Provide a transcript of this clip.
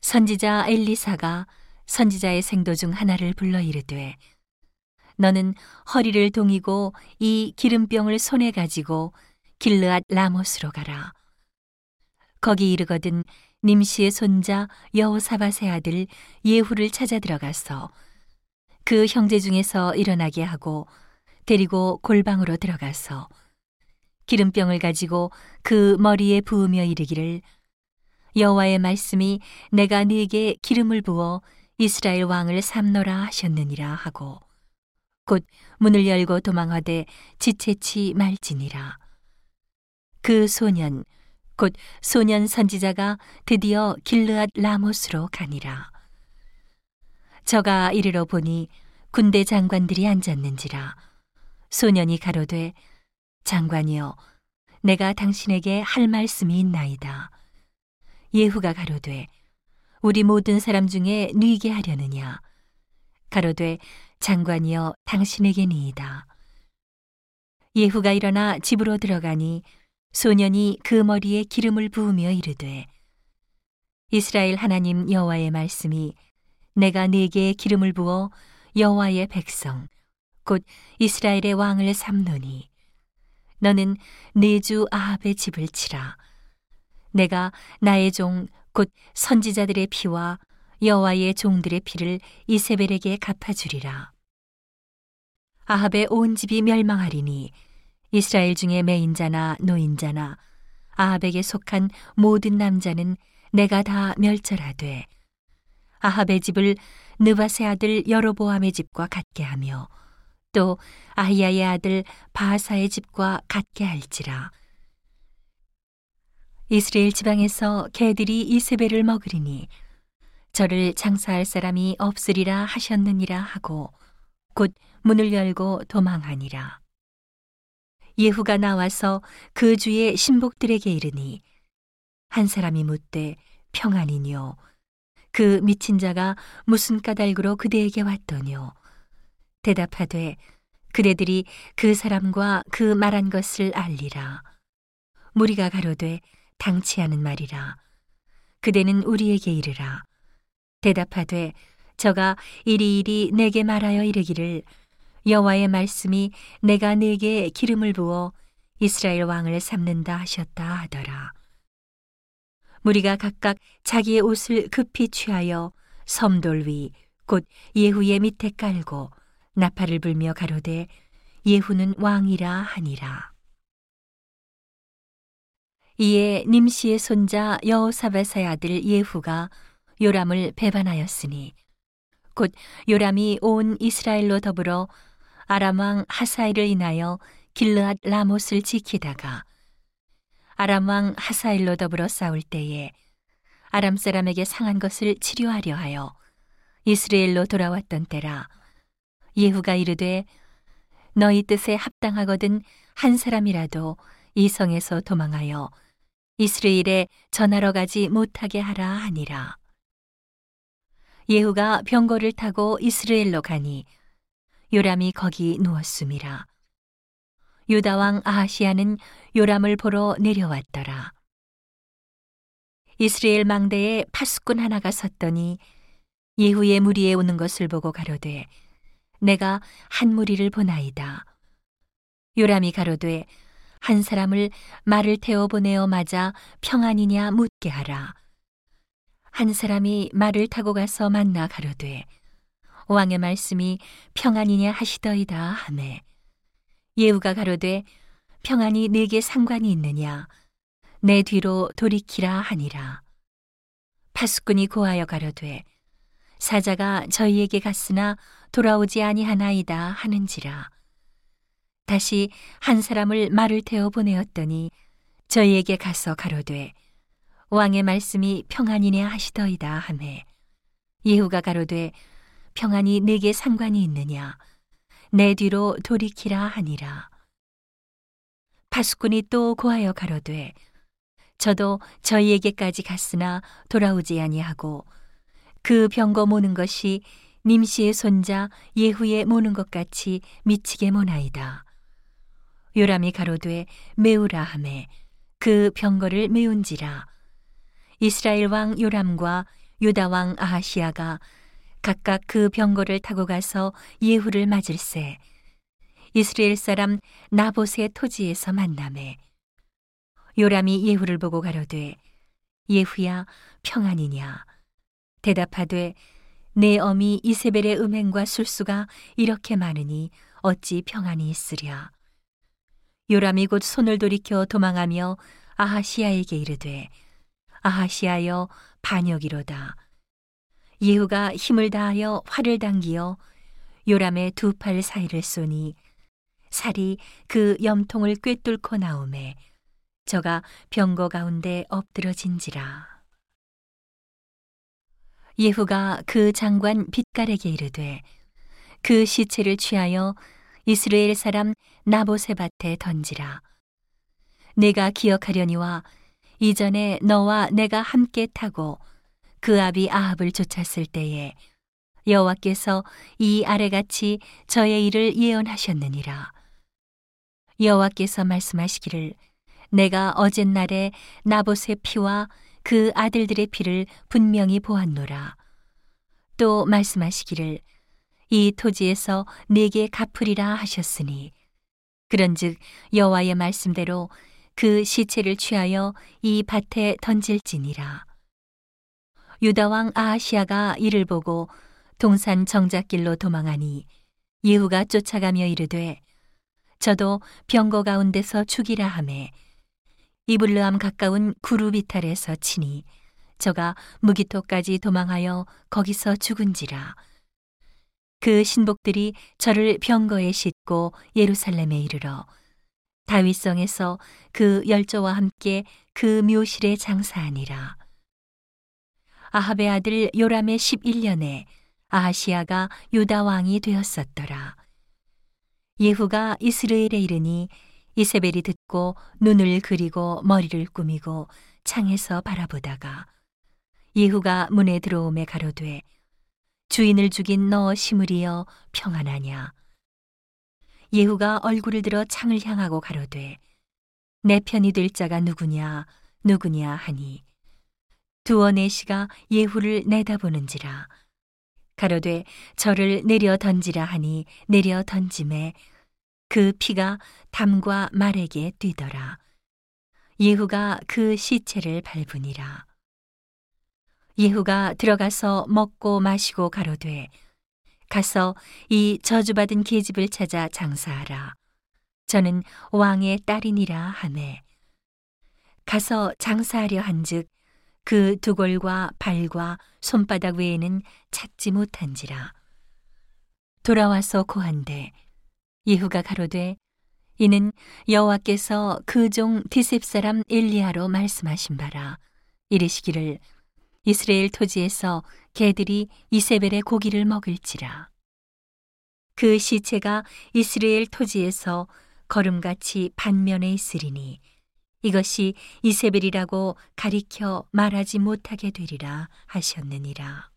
선지자 엘리사가 선지자의 생도 중 하나를 불러 이르되 너는 허리를 동이고 이 기름병을 손에 가지고 길르앗 라못으로 가라. 거기 이르거든 님시의 손자 여호사밧의 아들 예후를 찾아 들어가서 그 형제 중에서 일어나게 하고 데리고 골방으로 들어가서 기름병을 가지고 그 머리에 부으며 이르기를 여호와의 말씀이 내가 네게 기름을 부어 이스라엘 왕을 삼노라 하셨느니라 하고 곧 문을 열고 도망하되 지체치 말지니라. 그 소년 곧 소년 선지자가 드디어 길르앗 라못으로 가니라. 저가 이르러 보니 군대 장관들이 앉았는지라. 소년이 가로되 장관이여 내가 당신에게 할 말씀이 있나이다 예후가 가로되 우리 모든 사람 중에 누이게 하려느냐? 가로되 장관이여 당신에게니이다. 예후가 일어나 집으로 들어가니 소년이 그 머리에 기름을 부으며 이르되 이스라엘 하나님 여호와의 말씀이 내가 네게 기름을 부어 여호와의 백성 곧 이스라엘의 왕을 삼노니 너는 네 주 아합의 집을 치라 내가 나의 종 곧 선지자들의 피와 여호와의 종들의 피를 이세벨에게 갚아주리라. 아합의 온 집이 멸망하리니 이스라엘 중에 매인자나 노인자나 아합에게 속한 모든 남자는 내가 다 멸절하되 아합의 집을 느바세 아들 여로보암의 집과 같게 하며 또 아히야의 아들 바하사의 집과 같게 할지라. 이스라엘 지방에서 개들이 이세벨을 먹으리니 저를 장사할 사람이 없으리라 하셨느니라 하고 곧 문을 열고 도망하니라. 예후가 나와서 그 주의 신복들에게 이르니 한 사람이 묻되 평안이뇨? 그 미친 자가 무슨 까닭으로 그대에게 왔더뇨? 대답하되 그대들이 그 사람과 그 말한 것을 알리라. 무리가 가로되 당치하는 말이라. 그대는 우리에게 이르라. 대답하되 저가 이리이리 내게 말하여 이르기를 여호와의 말씀이 내가 내게 기름을 부어 이스라엘 왕을 삼는다 하셨다 하더라. 무리가 각각 자기의 옷을 급히 취하여 섬돌 위 곧 예후의 밑에 깔고 나팔을 불며 가로되 예후는 왕이라 하니라. 이에 님시의 손자 여호사밧의 아들 예후가 요람을 배반하였으니 곧 요람이 온 이스라엘로 더불어 아람 왕 하사일을 인하여 길르앗 라못을 지키다가 아람 왕 하사일로 더불어 싸울 때에 아람 사람에게 상한 것을 치료하려 하여 이스라엘로 돌아왔던 때라 예후가 이르되 너희 뜻에 합당하거든 한 사람이라도 이 성에서 도망하여 이스라엘에 전하러 가지 못하게 하라 하니라. 예후가 병거를 타고 이스라엘로 가니 요람이 거기 누웠음이라. 유다 왕 아하시아는 요람을 보러 내려왔더라. 이스라엘 망대에 파수꾼 하나가 섰더니 예후의 무리에 오는 것을 보고 가로되 내가 한 무리를 보나이다. 요람이 가로되 한 사람을 말을 태워 보내어 맞아 평안이냐 묻게 하라. 한 사람이 말을 타고 가서 만나 가로되 왕의 말씀이 평안이냐 하시더이다 하매 예후가 가로되 평안이 내게 상관이 있느냐 내 뒤로 돌이키라 하니라. 파수꾼이 고하여 가로되 사자가 저희에게 갔으나 돌아오지 아니하나이다 하는지라. 다시 한 사람을 말을 태워 보내었더니 저희에게 가서 가로되 왕의 말씀이 평안이냐 하시더이다 하매 예후가 가로되 평안이 내게 상관이 있느냐? 내 뒤로 돌이키라 하니라. 파수꾼이 또 고하여 가로되 저도 저희에게까지 갔으나 돌아오지 아니하고 그 병거 모는 것이 님시의 손자 예후의 모는 것 같이 미치게 모나이다. 요람이 가로되 메우라 하매 그 병거를 메운지라. 이스라엘 왕 요람과 유다 왕 아하시아가 각각 그 병거를 타고 가서 예후를 맞을세. 이스라엘 사람 나봇의 토지에서 만남에 요람이 예후를 보고 가로되 예후야 평안이냐? 대답하되 내 어미 이세벨의 음행과 술수가 이렇게 많으니 어찌 평안이 있으랴 요람이 곧 손을 돌이켜 도망하며 아하시아에게 이르되 아하시아여 반역이로다 예후가 힘을 다하여 활을 당기어 요람의 두 팔 사이를 쏘니 살이 그 염통을 꿰뚫고 나오매 저가 병거 가운데 엎드러진지라. 예후가 그 장관 빛깔에게 이르되 그 시체를 취하여 이스라엘 사람 나보세 밭에 던지라. 내가 기억하려니와 이전에 너와 내가 함께 타고 그 아비 아합을 쫓았을 때에 여호와께서 이 아래같이 저의 일을 예언하셨느니라. 여호와께서 말씀하시기를 내가 어젯날에 나봇의 피와 그 아들들의 피를 분명히 보았노라. 또 말씀하시기를 이 토지에서 내게 갚으리라 하셨으니 그런즉 여호와의 말씀대로 그 시체를 취하여 이 밭에 던질지니라. 유다 왕 아하시아가 이를 보고 동산 정작길로 도망하니 예후가 쫓아가며 이르되 저도 병거 가운데서 죽이라 하매 이블르함 가까운 구루비탈에서 치니 저가 무기토까지 도망하여 거기서 죽은지라 그 신복들이 저를 병거에 싣고 예루살렘에 이르러 다윗성에서 그 열조와 함께 그 묘실에 장사하니라 아합의 아들 요람의 11년에 아하시아가 유다 왕이 되었었더라. 예후가 이스라엘에 이르니 이세벨이 듣고 눈을 그리고 머리를 꾸미고 창에서 바라보다가 예후가 문에 들어오매 가로되 주인을 죽인 너 시므리여 평안하냐 예후가 얼굴을 들어 창을 향하고 가로되 내 편이 될 자가 누구냐 누구냐 하니 두어 네시가 예후를 내다보는지라 가로되 저를 내려 던지라 하니 내려 던짐에 그 피가 담과 말에게 뛰더라. 예후가 그 시체를 밟으니라. 예후가 들어가서 먹고 마시고 가로되 가서 이 저주받은 계집을 찾아 장사하라. 저는 왕의 딸이니라 하매 가서 장사하려 한즉 그 두골과 발과 손바닥 외에는 찾지 못한지라. 돌아와서 고한데 예후가 가로되 이는 여호와께서 그 종 디셉 사람 엘리야로 말씀하신 바라 이르시기를 이스라엘 토지에서 개들이 이세벨의 고기를 먹을지라. 그 시체가 이스라엘 토지에서 걸음같이 반면에 있으리니 이것이 이세벨이라고 가리켜 말하지 못하게 되리라 하셨느니라.